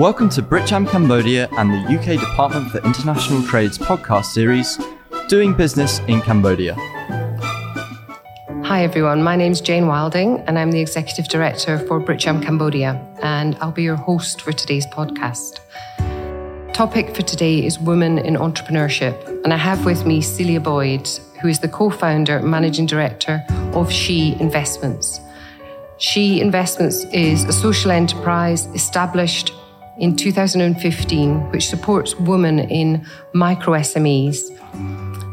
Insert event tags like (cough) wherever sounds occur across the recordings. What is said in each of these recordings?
Welcome to Britcham Cambodia and the UK Department for International Trade's podcast series, Doing Business in Cambodia. Hi everyone, my name's Jane Wilding and I'm the Executive Director for Britcham Cambodia and I'll be your host for today's podcast. Topic for today is women in entrepreneurship and I have with me Celia Boyd, who is the co-founder and managing director of She Investments. She Investments is a social enterprise established in 2015 which supports women in micro SMEs.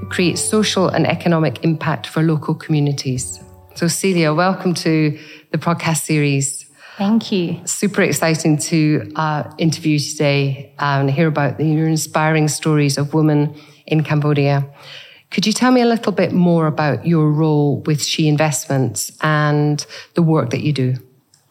It creates social and economic impact for local communities. So Celia, welcome to the podcast series. Thank you. Super exciting to uh, interview today and hear about your inspiring stories of women in Cambodia. Could you tell me a little bit more about your role with She Investments and the work that you do?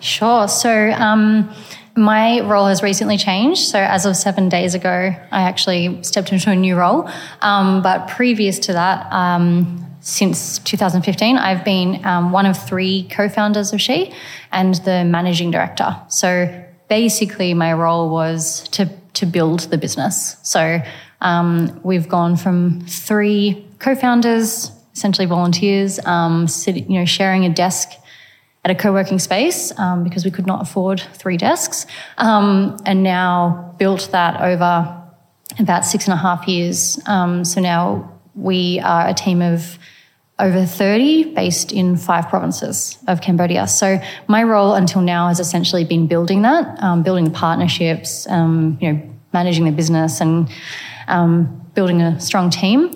Sure. So, um, my role has recently changed. So, as of seven days ago, I actually stepped into a new role. Um, but previous to that, um, since 2015, I've been um, one of three co founders of She and the managing director. So, basically, my role was to, to build the business. So, um, we've gone from three co-founders, essentially volunteers, um, you know, sharing a desk at a co-working space um, because we could not afford three desks, um, and now built that over about six and a half years. Um, so now we are a team of over 30 based in five provinces of Cambodia. So my role until now has essentially been building that, um, building the partnerships, um, you know, managing the business and um, building a strong team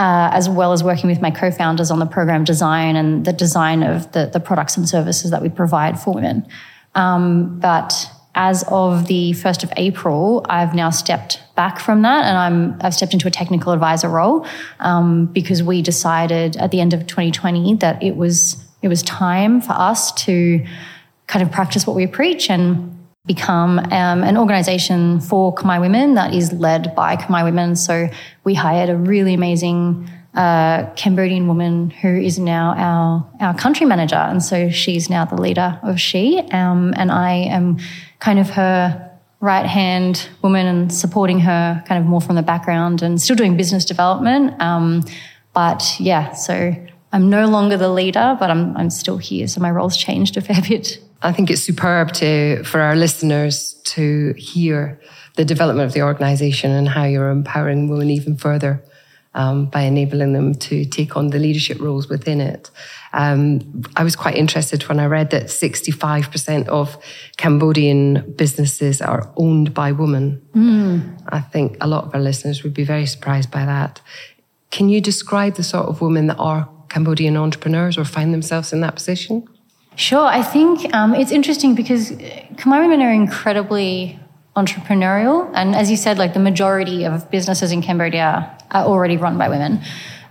uh, as well as working with my co-founders on the program design and the design of the, the products and services that we provide for women. Um, but as of the 1st of April, I've now stepped back from that and I'm, I've stepped into a technical advisor role um, because we decided at the end of 2020 that it was, it was time for us to kind of practice what we preach and become um, an organization for Khmer women that is led by Khmer women. So we hired a really amazing uh, Cambodian woman who is now our our country manager, and so she's now the leader of She, um, and I am kind of her right hand woman and supporting her kind of more from the background and still doing business development. Um, but yeah, so I'm no longer the leader, but I'm I'm still here, so my role's changed a fair (laughs) bit. I think it's superb to for our listeners to hear the development of the organisation and how you're empowering women even further um, by enabling them to take on the leadership roles within it. Um, I was quite interested when I read that 65% of Cambodian businesses are owned by women. Mm. I think a lot of our listeners would be very surprised by that. Can you describe the sort of women that are Cambodian entrepreneurs or find themselves in that position? Sure. I think um, it's interesting because Khmer women are incredibly entrepreneurial. And as you said, like the majority of businesses in Cambodia are already run by women.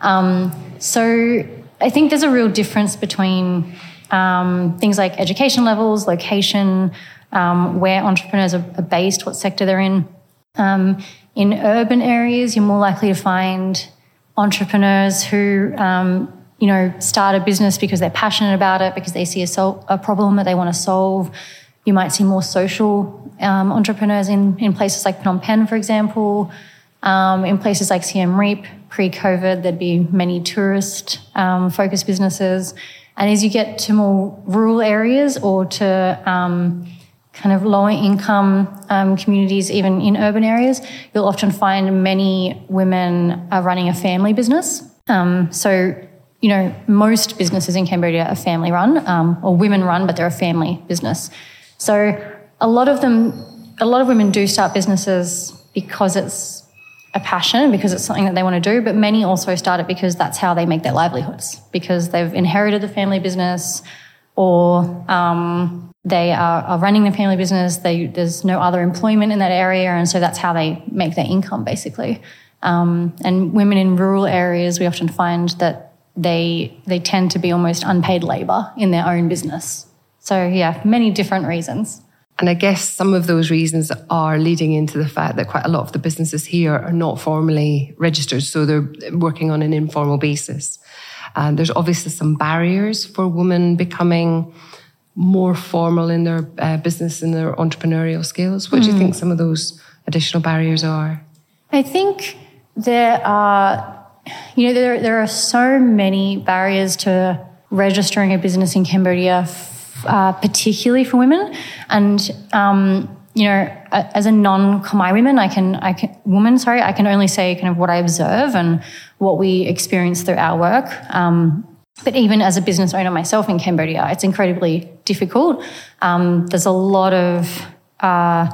Um, so I think there's a real difference between um, things like education levels, location, um, where entrepreneurs are, are, based, what sector they're in. Um, in urban areas, you're more likely to find entrepreneurs who um, you know, start a business because they're passionate about it, because they see a, sol- a problem that they want to solve. You might see more social um, entrepreneurs in, in places like Phnom Penh, for example. Um, in places like Siem Reap, pre-COVID, there'd be many tourist um, focused businesses. And as you get to more rural areas or to um, kind of lower income um, communities, even in urban areas, you'll often find many women are running a family business. Um, so you know, most businesses in Cambodia are family run um, or women run, but they're a family business. So a lot of them, a lot of women do start businesses because it's a passion, because it's something that they want to do, but many also start it because that's how they make their livelihoods, because they've inherited the family business or um, they are, are, running the family business. They, there's no other employment in that area, and so that's how they make their income, basically. Um, and women in rural areas, we often find that they they tend to be almost unpaid labor in their own business. So yeah, many different reasons. And I guess some of those reasons are leading into the fact that quite a lot of the businesses here are not formally registered, so they're working on an informal basis. And there's obviously some barriers for women becoming more formal in their uh, business and their entrepreneurial skills? What do you think some of those additional barriers are? I think there are, you know, there, there are so many barriers to registering a business in Cambodia, uh, particularly for women. And, um, you know, as a non-Khmer woman, I can, I can, woman, sorry, I can only say kind of what I observe and what we experience through our work. Um, but even as a business owner myself in Cambodia, it's incredibly difficult. Um, there's a lot of uh,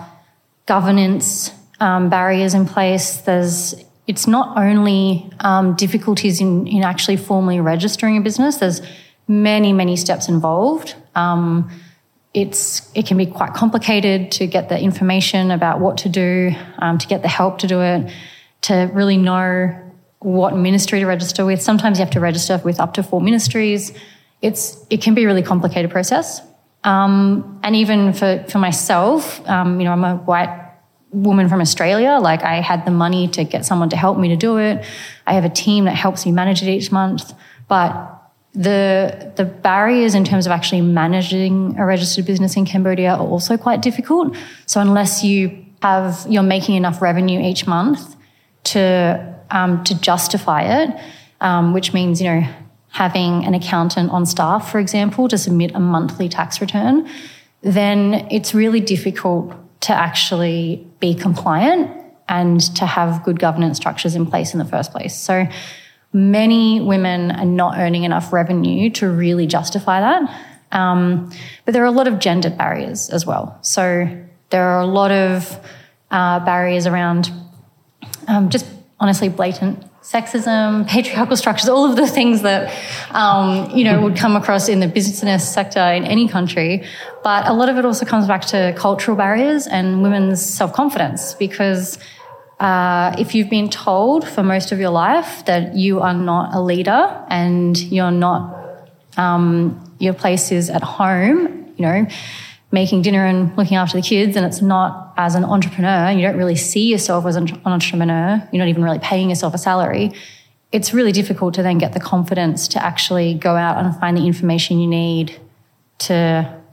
governance um, barriers in place. There's it's not only um, difficulties in, in actually formally registering a business. There's many many steps involved. Um, it's it can be quite complicated to get the information about what to do, um, to get the help to do it, to really know what ministry to register with. Sometimes you have to register with up to four ministries. It's it can be a really complicated process. Um, and even for for myself, um, you know, I'm a white woman from Australia. Like I had the money to get someone to help me to do it. I have a team that helps me manage it each month. But the the barriers in terms of actually managing a registered business in Cambodia are also quite difficult. So unless you have you're making enough revenue each month to um, to justify it, um, which means, you know, having an accountant on staff, for example, to submit a monthly tax return, then it's really difficult to actually be compliant and to have good governance structures in place in the first place. So many women are not earning enough revenue to really justify that. Um, but there are a lot of gendered barriers as well. So there are a lot of uh, barriers around um, just honestly blatant sexism, (laughs) patriarchal structures, all of the things that um, you know would come across in the business sector in any country. But a lot of it also comes back to cultural barriers and women's self confidence because. Uh, if you've been told for most of your life that you are not a leader and you're not, um, your place is at home, you know, making dinner and looking after the kids and it's not as an entrepreneur, you don't really see yourself as an entrepreneur, you're not even really paying yourself a salary, it's really difficult to then get the confidence to actually go out and find the information you need to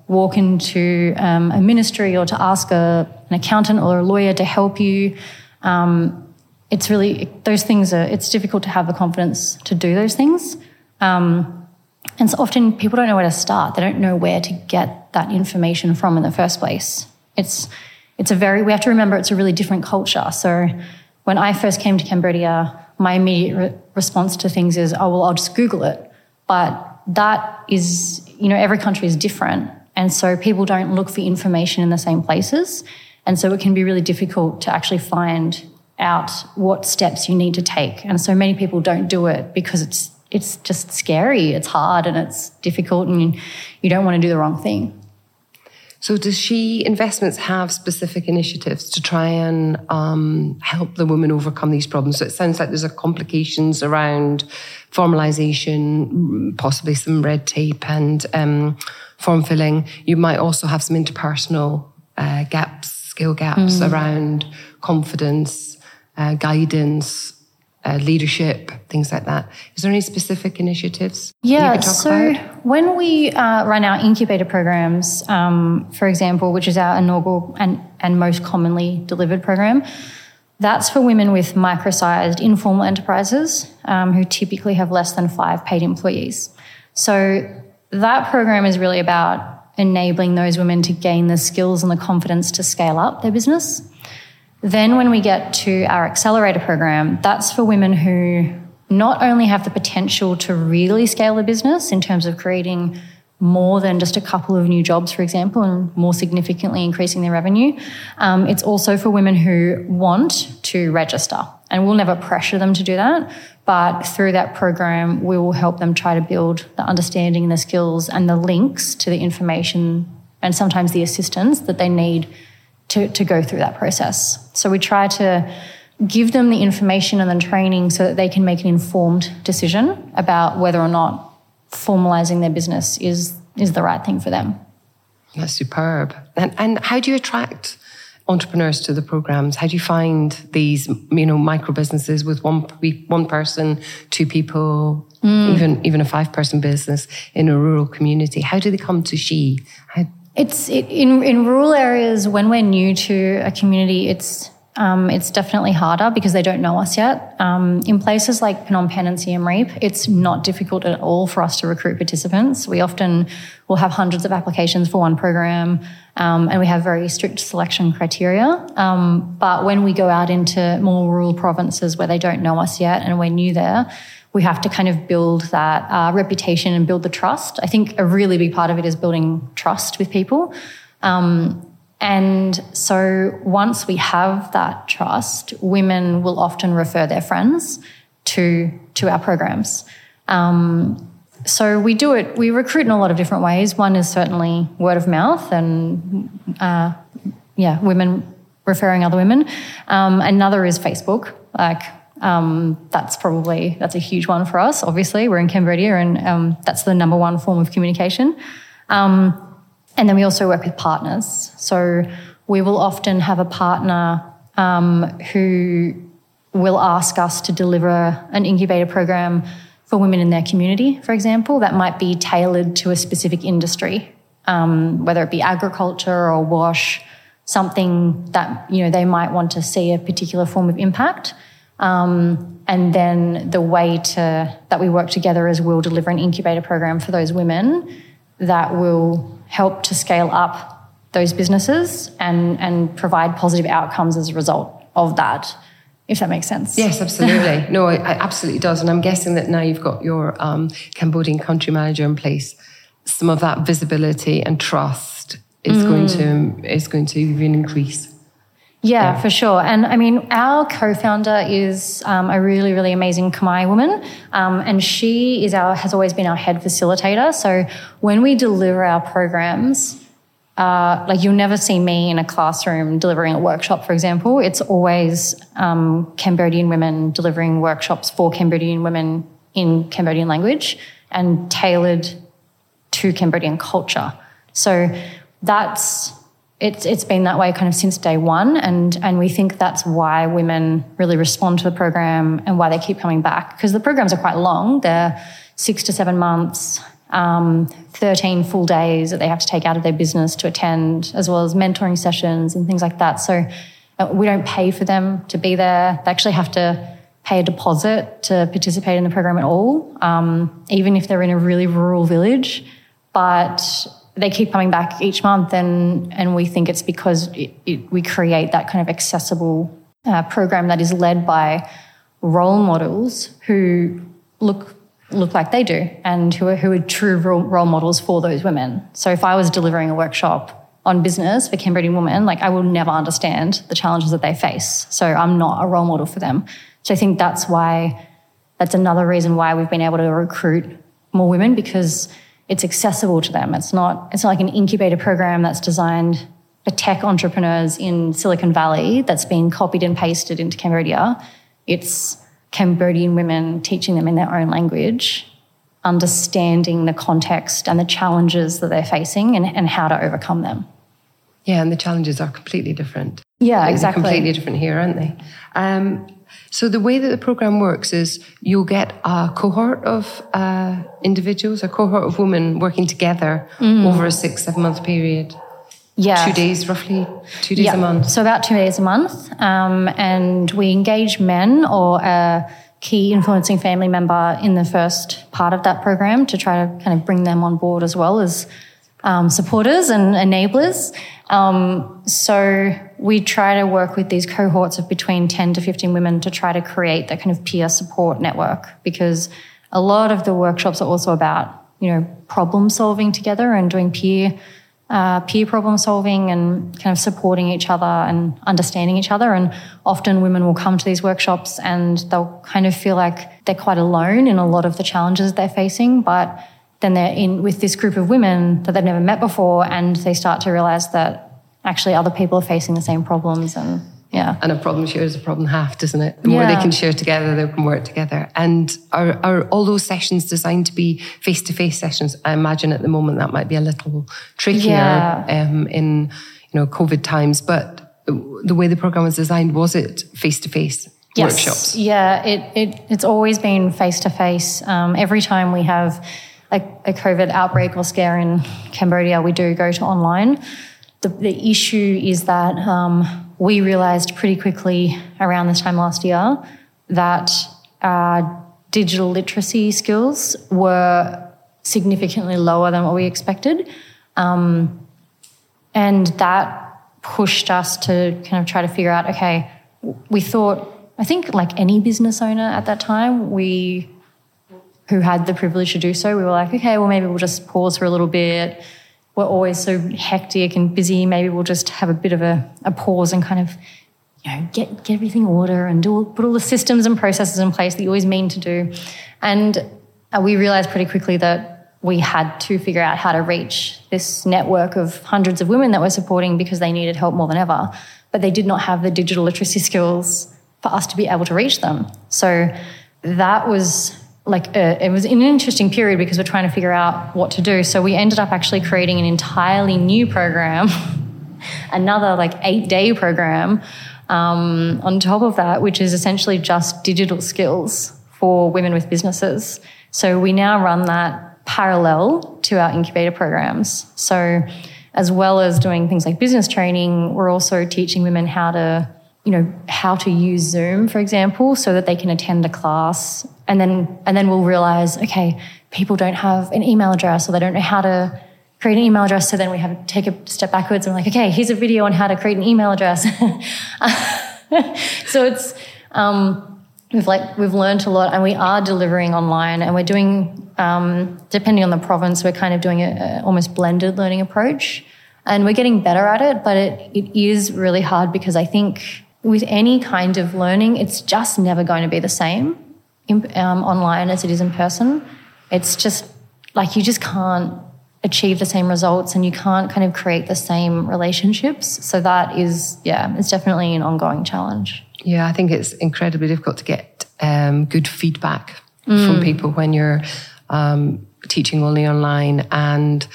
walk into um, a ministry or to ask a, an accountant or a lawyer to help you. Um, it's really, those things are, it's difficult to have the confidence to do those things. Um, and so often people don't know where to start. They don't know where to get that information from in the first place. It's it's a very we have to remember it's a really different culture. So when I first came to Cambodia, my immediate re- response to things is, oh well, I'll just Google it. But that is, you know, every country is different, and so people don't look for information in the same places, and so it can be really difficult to actually find out what steps you need to take. And so many people don't do it because it's it's just scary. It's hard and it's difficult, and you don't want to do the wrong thing. So, does she investments have specific initiatives to try and um, help the women overcome these problems? So, it sounds like there's a complications around formalization, possibly some red tape and um, form filling. You might also have some interpersonal uh, gaps, skill gaps mm. around confidence, uh, guidance, uh, leadership, things like that. Is there any specific initiatives? Yeah, so about? when we uh, run our incubator programs, um, for example, which is our inaugural and, and most commonly delivered program, that's for women with micro sized informal enterprises um, who typically have less than five paid employees. So that program is really about enabling those women to gain the skills and the confidence to scale up their business. Then, when we get to our accelerator program, that's for women who not only have the potential to really scale a business in terms of creating more than just a couple of new jobs, for example, and more significantly increasing their revenue. Um, it's also for women who want to register. And we'll never pressure them to do that. But through that program, we will help them try to build the understanding the skills and the links to the information and sometimes the assistance that they need to, to go through that process. So we try to give them the information and the training so that they can make an informed decision about whether or not formalizing their business is is the right thing for them. That's superb. And, and how do you attract entrepreneurs to the programs? How do you find these, you know, micro businesses with one one person, two people? Mm. even even a five person business in a rural community. How do they come to She? How, It's it, in in rural areas when we're new to a community, it's um, it's definitely harder because they don't know us yet. Um, in places like Phnom Penh and Siem Reap, it's not difficult at all for us to recruit participants. We often will have hundreds of applications for one program, um, and we have very strict selection criteria. Um, but when we go out into more rural provinces where they don't know us yet and we're new there, we have to kind of build that uh, reputation and build the trust. I think a really big part of it is building trust with people. Um, and so once we have that trust, women will often refer their friends to to our programs. Um, so we do it. We recruit in a lot of different ways. One is certainly word of mouth, and uh, yeah, women referring other women. Um, another is Facebook. Like um, that's probably that's a huge one for us. Obviously, we're in Cambodia, and um, that's the number one form of communication. Um, and then we also work with partners. So we will often have a partner um, who will ask us to deliver an incubator program for women in their community, for example, that might be tailored to a specific industry, um, whether it be agriculture or WASH, something that you know they might want to see a particular form of impact. Um, and then the way to that we work together is we'll deliver an incubator program for those women that will help to scale up those businesses and and provide positive outcomes as a result of that if that makes sense Yes, absolutely. no, it, it absolutely does. And I'm guessing that now you've got your um, Cambodian country manager in place. Some of that visibility and trust is going to is going to even increase. Yeah, for sure. And I mean, our co-founder is um, a really, really amazing Khmer woman, um, and she is our has always been our head facilitator. So when we deliver our programs, uh, like you'll never see me in a classroom delivering a workshop, for example. It's always um, Cambodian women delivering workshops for Cambodian women in Cambodian language and tailored to Cambodian culture. So that's it's it's been that way kind of since day one, and and we think that's why women really respond to the program and why they keep coming back because the programs are quite long. They're six to seven months. Um, 13 full days that they have to take out of their business to attend, as well as mentoring sessions and things like that. So uh, we don't pay for them to be there. They actually have to pay a deposit to participate in the program at all, um, even if they're in a really rural village. But they keep coming back each month, and and we think it's because it, it, we create that kind of accessible uh, program that is led by role models who look look like they do and who are, who are true role, models for those women. So if I was delivering a workshop on business for Cambodian women, like I will never understand the challenges that they face. So I'm not a role model for them. So I think that's why that's another reason why we've been able to recruit more women because it's accessible to them. It's not it's not like an incubator program that's designed for tech entrepreneurs in Silicon Valley that's being copied and pasted into Cambodia. It's Cambodian women teaching them in their own language, understanding the context and the challenges that they're facing and, and how to overcome them. Yeah, and the challenges are completely different. Yeah, They're exactly. completely different here, aren't they? Um, so the way that the program works is you'll get a cohort of uh, individuals, a cohort of women working together over a six, seven month period. Mm. Yeah. Two days, roughly, two days Yeah. a month. So about two days a month. Um, and we engage men or a key influencing family member in the first part of that program to try to kind of bring them on board as well as um, supporters and enablers. Um, so we try to work with these cohorts of between 10 to 15 women to try to create that kind of peer support network because a lot of the workshops are also about, you know, problem solving together and doing peer uh, peer problem solving and kind of supporting each other and understanding each other. And often women will come to these workshops and they'll kind of feel like they're quite alone in a lot of the challenges they're facing, but then they're in with this group of women that they've never met before and they start to realize that actually other people are facing the same problems and yeah. And a problem shared is a problem half, doesn't it? The more they can share together, they can work together. And are, are all those sessions designed to be face to face sessions? I imagine at the moment that might be a little trickier Yeah. um, in you know COVID times. But the way the program was designed, was it face to face? Yes. workshops? Yeah, it, it it's always been face to face. Every time we have a, a COVID outbreak or scare in Cambodia, we do go to online. The, the issue is that um, we realized pretty quickly around this time last year that our digital literacy skills were significantly lower than what we expected. Um, and that pushed us to kind of try to figure out okay, we thought, I think like any business owner at that time, we who had the privilege to do so, we were like, okay, well, maybe we'll just pause for a little bit. We're always so hectic and busy. Maybe we'll just have a bit of a, a pause and kind of, you know, get, get everything in order and do all, put all the systems and processes in place that you always mean to do. And uh, we realized pretty quickly that we had to figure out how to reach this network of hundreds of women that we're supporting because they needed help more than ever. But they did not have the digital literacy skills for us to be able to reach them. So that was like uh, it was an interesting period because we're trying to figure out what to do. So we ended up actually creating an entirely new program, (laughs) another like eight day program um, on top of that, which is essentially just digital skills for women with businesses. So we now run that parallel to our incubator programs. So as well as doing things like business training, we're also teaching women how to you know how to use zoom for example so that they can attend a class and then and then we'll realize okay people don't have an email address or they don't know how to create an email address. So then we have to take a step backwards and we're like okay here's a video on how to create an email address. (laughs) So it's um, we've like we've learned a lot and we are delivering online and we're doing um, depending on the province we're kind of doing a, a almost blended learning approach and we're getting better at it but it, it is really hard because i think with any kind of learning, it's just never going to be the same in, um, online as it is in person. It's just like you just can't achieve the same results and you can't kind of create the same relationships. So that is, yeah, it's definitely an ongoing challenge. Yeah, I think it's incredibly difficult to get um, good feedback mm. from people when you're um, teaching only online and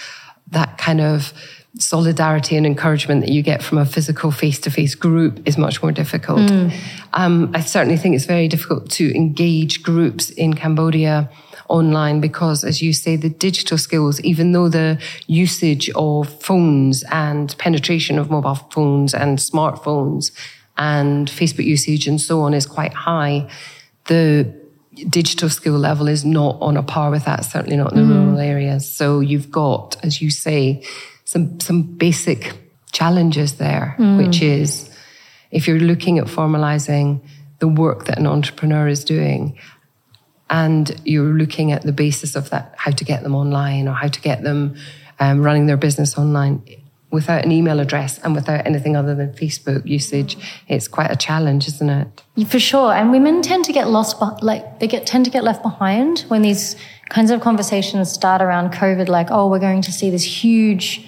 that kind of solidarity and encouragement that you get from a physical face to face group is much more difficult. Mm. Um, I certainly think it's very difficult to engage groups in Cambodia online because, as you say, the digital skills, even though the usage of phones and penetration of mobile phones and smartphones and Facebook usage and so on is quite high, the digital skill level is not on a par with that, certainly not in the mm. rural areas. So you've got, as you say, some some basic challenges there, mm. which is if you're looking at formalizing the work that an entrepreneur is doing and you're looking at the basis of that how to get them online or how to get them um, running their business online without an email address and without anything other than Facebook usage, it's quite a challenge, isn't it? For sure. And women tend to get lost, like they get tend to get left behind when these kinds of conversations start around COVID. Like, oh, we're going to see this huge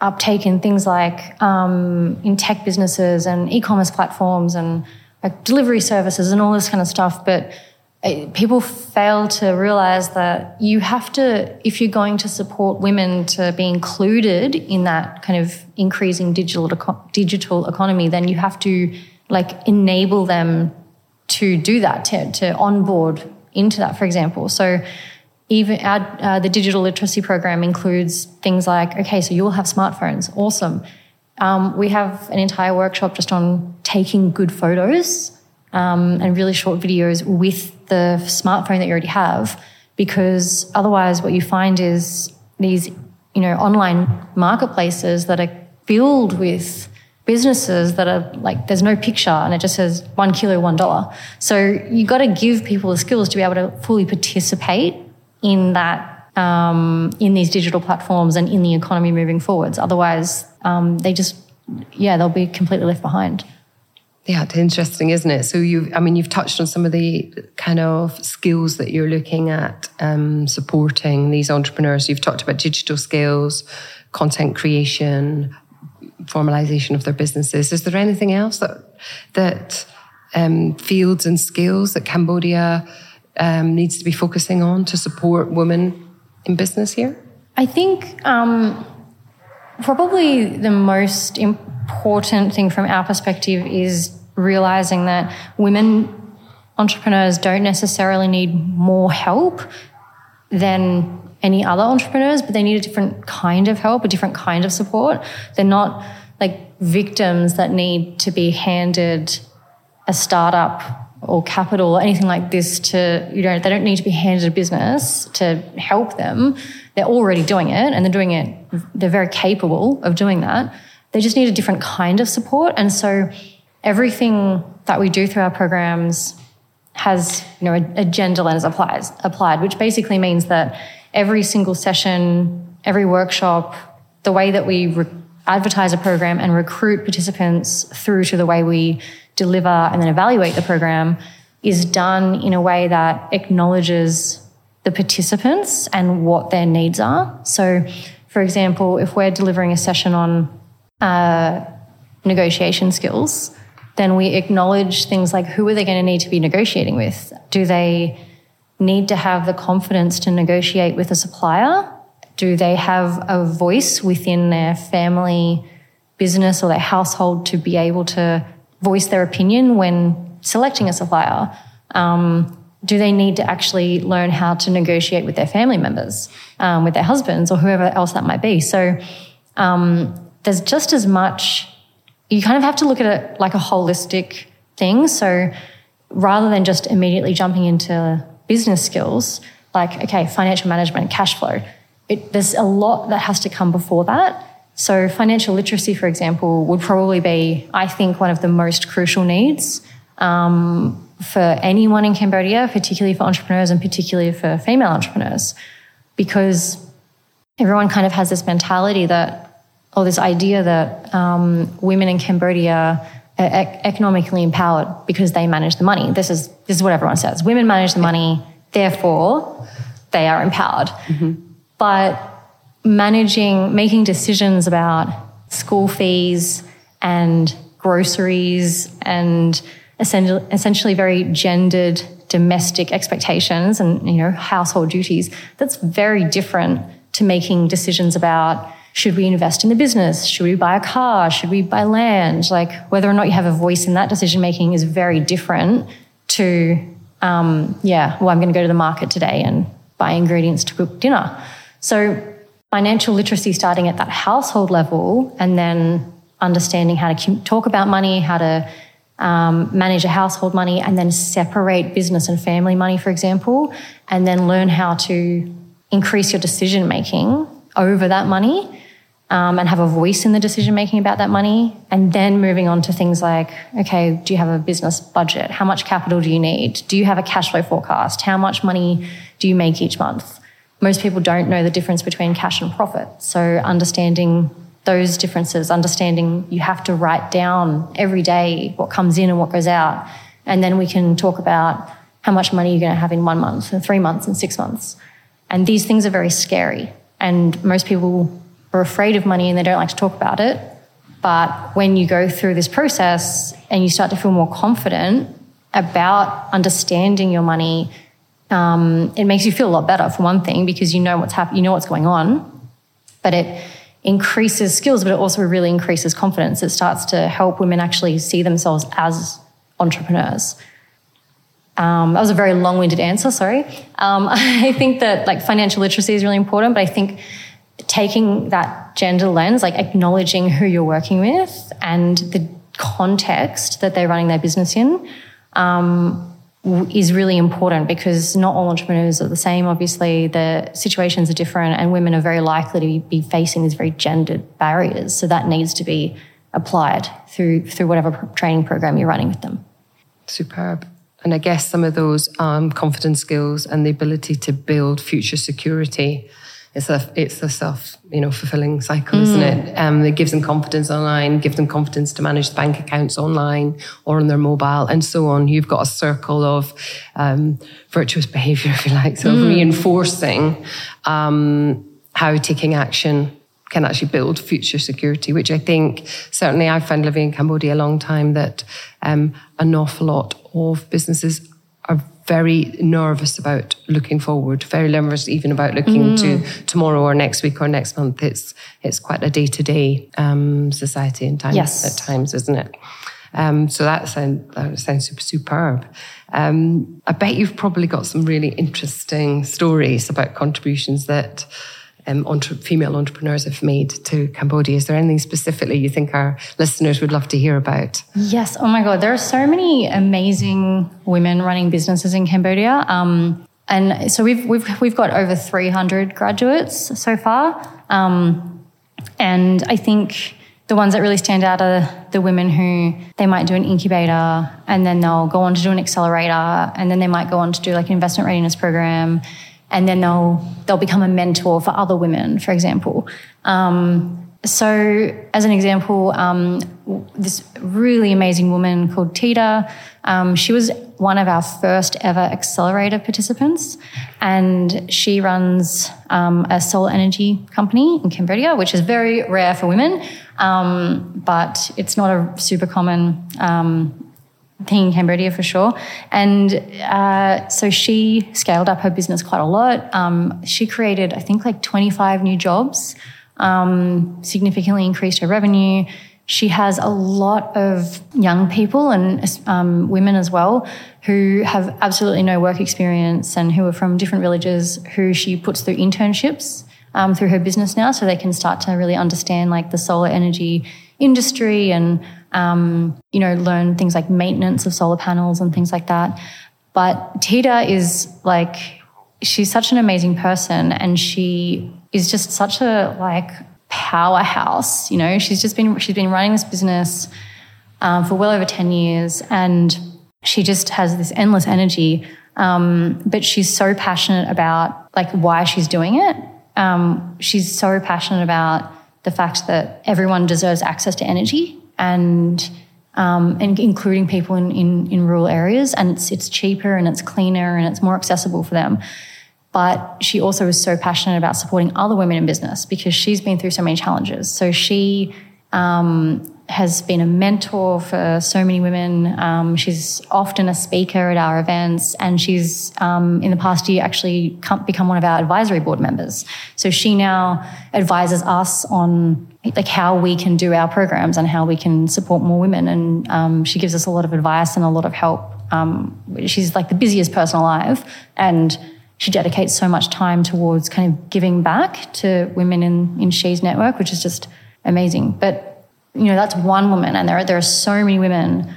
uptake in things like um, in tech businesses and e-commerce platforms and like delivery services and all this kind of stuff. But it, people fail to realize that you have to, if you're going to support women to be included in that kind of increasing digital digital economy, then you have to like enable them to do that, to, to onboard into that, for example. So even our, uh, the digital literacy program includes things like okay so you'll have smartphones. Awesome. Um, we have an entire workshop just on taking good photos um, and really short videos with the smartphone that you already have because otherwise what you find is these you know online marketplaces that are filled with businesses that are like there's no picture and it just says one kilo one dollar. So you've got to give people the skills to be able to fully participate in that um, in these digital platforms and in the economy moving forwards. Otherwise, um, they just yeah they'll be completely left behind. Yeah, it's interesting, isn't it? So you, I mean, you've touched on some of the kind of skills that you're looking at um, supporting these entrepreneurs. You've talked about digital skills, content creation, formalization of their businesses. Is there anything else that that um, fields and skills that Cambodia um, needs to be focusing on to support women in business here? I think um, probably the most important thing from our perspective is realizing that women entrepreneurs don't necessarily need more help than any other entrepreneurs, but they need a different kind of help, a different kind of support. They're not like victims that need to be handed a startup or capital or anything like this to, you know, they don't need to be handed a business to help them. They're already doing it and they're doing it, they're very capable of doing that. They just need a different kind of support. And so everything that we do through our programs has, you know, a, a gender lens applies, applied, which basically means that every single session, every workshop, the way that we re- advertise a program and recruit participants through to the way we deliver and then evaluate the program is done in a way that acknowledges the participants and what their needs are. So, for example, if we're delivering a session on uh, negotiation skills, then we acknowledge things like who are they going to need to be negotiating with? Do they need to have the confidence to negotiate with a supplier? Do they have a voice within their family business or their household to be able to voice their opinion when selecting a supplier? Um, do they need to actually learn how to negotiate with their family members, um, with their husbands, or whoever else that might be? So um, there's just as much, you kind of have to look at it like a holistic thing. So rather than just immediately jumping into business skills, like, okay, financial management, cash flow, it, there's a lot that has to come before that. So, financial literacy, for example, would probably be, I think, one of the most crucial needs um, for anyone in Cambodia, particularly for entrepreneurs and particularly for female entrepreneurs, because everyone kind of has this mentality that, or this idea that um, women in Cambodia are economically empowered because they manage the money. This is this is what everyone says. Women manage the money, therefore they are empowered. Mm-hmm. But managing, making decisions about school fees and groceries and essentially, very gendered domestic expectations and you know household duties that's very different to making decisions about should we invest in the business? Should we buy a car? Should we buy land? Like whether or not you have a voice in that decision making is very different to um, yeah well i'm going to go to the market today and buy ingredients to cook dinner. So financial literacy starting at that household level and then understanding how to talk about money, how to um, manage a household money, and then separate business and family money, for example, and then learn how to increase your decision making over that money. Um, and have a voice in the decision making about that money. And then moving on to things like, okay, do you have a business budget? How much capital do you need? Do you have a cash flow forecast? How much money do you make each month? Most people don't know the difference between cash and profit. So understanding those differences, understanding you have to write down every day what comes in and what goes out. And then we can talk about how much money you're going to have in one month and three months and six months. And these things are very scary. And most people are afraid of money and they don't like to talk about it. But when you go through this process and you start to feel more confident about understanding your money, um, it makes you feel a lot better for one thing because you know what's happening, you know what's going on, but it increases skills, but it also really increases confidence. It starts to help women actually see themselves as entrepreneurs. Um, that was a very long-winded answer. Sorry. Um, (laughs) I think that like financial literacy is really important, but I think taking that gender lens, like acknowledging who you're working with and the context that they're running their business in, um, is really important because not all entrepreneurs are the same. Obviously, the situations are different, and women are very likely to be facing these very gendered barriers. So that needs to be applied through through whatever training program you're running with them. Superb. And I guess some of those um, confidence skills and the ability to build future security it's a it's a self you know fulfilling cycle, mm. isn't it? Um, it gives them confidence online, gives them confidence to manage bank accounts online or on their mobile, and so on. You've got a circle of um, virtuous (laughs) behaviour, if you like, so mm. reinforcing um, how taking action can actually build future security, which I think certainly I've found living in Cambodia a long time that um, an awful lot of businesses are very nervous about looking forward, very nervous even about looking mm. to tomorrow or next week or next month. It's it's quite a day to day society and times yes. at times, isn't it? Um, so that sounds, that sounds super, superb. Um, I bet you've probably got some really interesting stories about contributions that um, entre- female entrepreneurs have made to Cambodia. Is there anything specifically you think our listeners would love to hear about? Yes. Oh my God. There are so many amazing women running businesses in Cambodia. Um, and so we've, we've, we've got over 300 graduates so far. Um, and I think the ones that really stand out are the women who they might do an incubator and then they'll go on to do an accelerator and then they might go on to do like an investment readiness program and then they'll they'll become a mentor for other women, for example. Um, so, as an example, um, this really amazing woman called Tita, um, she was one of our first ever accelerator participants, and she runs um, a solar energy company in Cambodia, which is very rare for women, um, but it's not a super common um, thing in Cambodia for sure. And uh, so she scaled up her business quite a lot. Um, she created, I think, like 25 new jobs, um, significantly increased her revenue. She has a lot of young people and um, women as well who have absolutely no work experience and who are from different villages who she puts through internships um, through her business now so they can start to really understand like the solar energy industry and um, you know, learn things like maintenance of solar panels and things like that. But Tita is like, she's such an amazing person and she is just such a like powerhouse. You know, she's just been, she's been running this business um, for well over 10 years and she just has this endless energy. Um, but she's so passionate about like why she's doing it. Um, she's so passionate about the fact that everyone deserves access to energy and um, and including people in, in, in rural areas. And it's, it's cheaper and it's cleaner and it's more accessible for them. But she also is so passionate about supporting other women in business because she's been through so many challenges. So she um, has been a mentor for so many women. Um, she's often a speaker at our events, and she's um, in the past year actually become one of our advisory board members. So she now advises us on like how we can do our programs and how we can support more women. And um, she gives us a lot of advice and a lot of help. Um, she's like the busiest person alive, and she dedicates so much time towards kind of giving back to women in in She's network, which is just amazing. But you know, that's one woman. And there are, there are so many women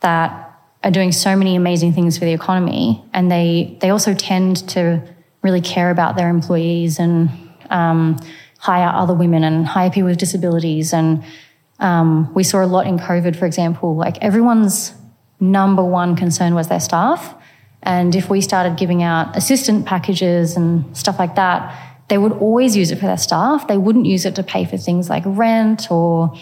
that are doing so many amazing things for the economy. And they, they also tend to really care about their employees and um, hire other women and hire people with disabilities. And um, we saw a lot in COVID, for example, like everyone's number one concern was their staff. And if we started giving out assistant packages and stuff like that, they would always use it for their staff. They wouldn't use it to pay for things like rent or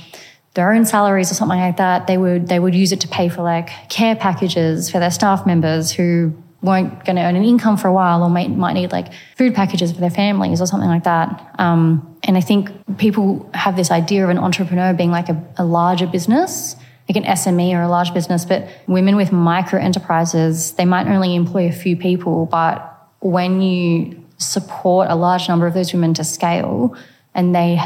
their own salaries or something like that, they would they would use it to pay for like care packages for their staff members who weren't going to earn an income for a while or might, might need like food packages for their families or something like that. Um, and I think people have this idea of an entrepreneur being like a, a larger business, like an SME or a large business, but women with micro enterprises, they might only employ a few people, but when you support a large number of those women to scale and they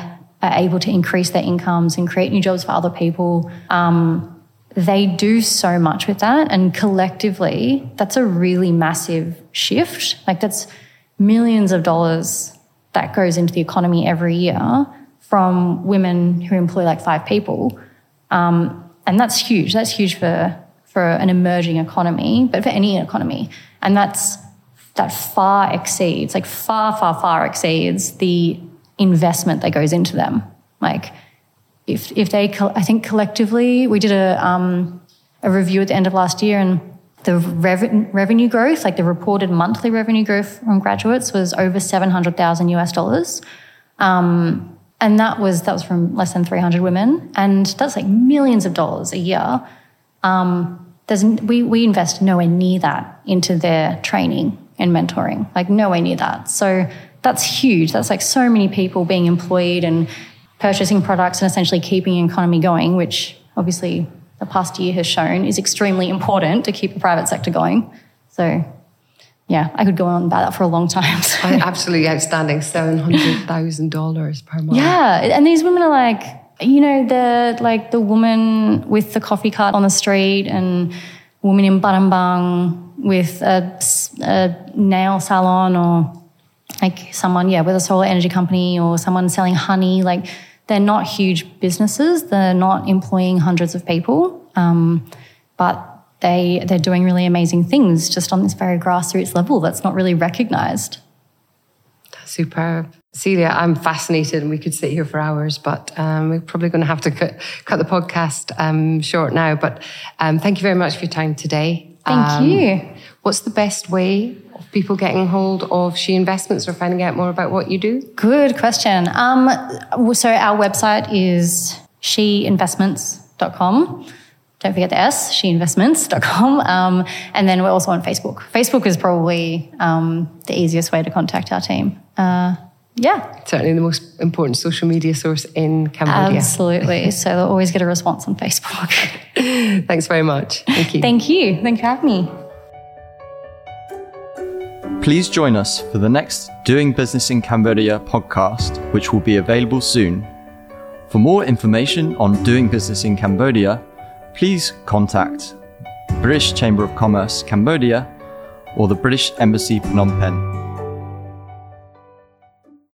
are able to increase their incomes and create new jobs for other people. Um, they do so much with that. And collectively, that's a really massive shift. Like, that's millions of dollars that goes into the economy every year from women who employ like five people. Um, and that's huge. That's huge for, for an emerging economy, but for any economy. And that's that far exceeds, like far, far, far exceeds the investment that goes into them. Like if if they, I think collectively we did a um, a review at the end of last year and the rev- revenue growth, like the reported monthly revenue growth from graduates, was over seven hundred thousand US dollars, um, and that was that was from less than three hundred women, and that's like millions of dollars a year. Um, there's, we we invest nowhere near that into their training and mentoring, like nowhere near that. So that's huge. That's like so many people being employed and purchasing products and essentially keeping the economy going, which obviously the past year has shown is extremely important to keep the private sector going. So, yeah, I could go on about that for a long time. (laughs) So. Absolutely outstanding, $700,000 per month. Yeah, and these women are like, you know, the like the woman with the coffee cart on the street and woman in Battambang with a, a nail salon or like someone, yeah, with a solar energy company or someone selling honey. Like they're not huge businesses. They're not employing hundreds of people, um, but they they're doing really amazing things just on this very grassroots level that's not really recognised. That's superb. Celia, I'm fascinated and we could sit here for hours, but um, we're probably going to have to cut, cut the podcast um, short now. But um, thank you very much for your time today. Thank Um, you. What's the best way of people getting hold of She Investments or finding out more about what you do? Good question. Um, so our website is sheinvestments.com. Don't forget the S, sheinvestments.com. Um, and then we're also on Facebook. Facebook is probably um, the easiest way to contact our team. Uh, yeah, Certainly the most important social media source in Cambodia. absolutely. (laughs) so they'll always get a response on Facebook. (laughs) Thanks very much. Thank you. Thank you. Thanks for having me. Please join us for the next Doing Business in Cambodia podcast, which will be available soon. For more information on doing business in Cambodia, please contact British Chamber of Commerce Cambodia or the British Embassy Phnom Penh.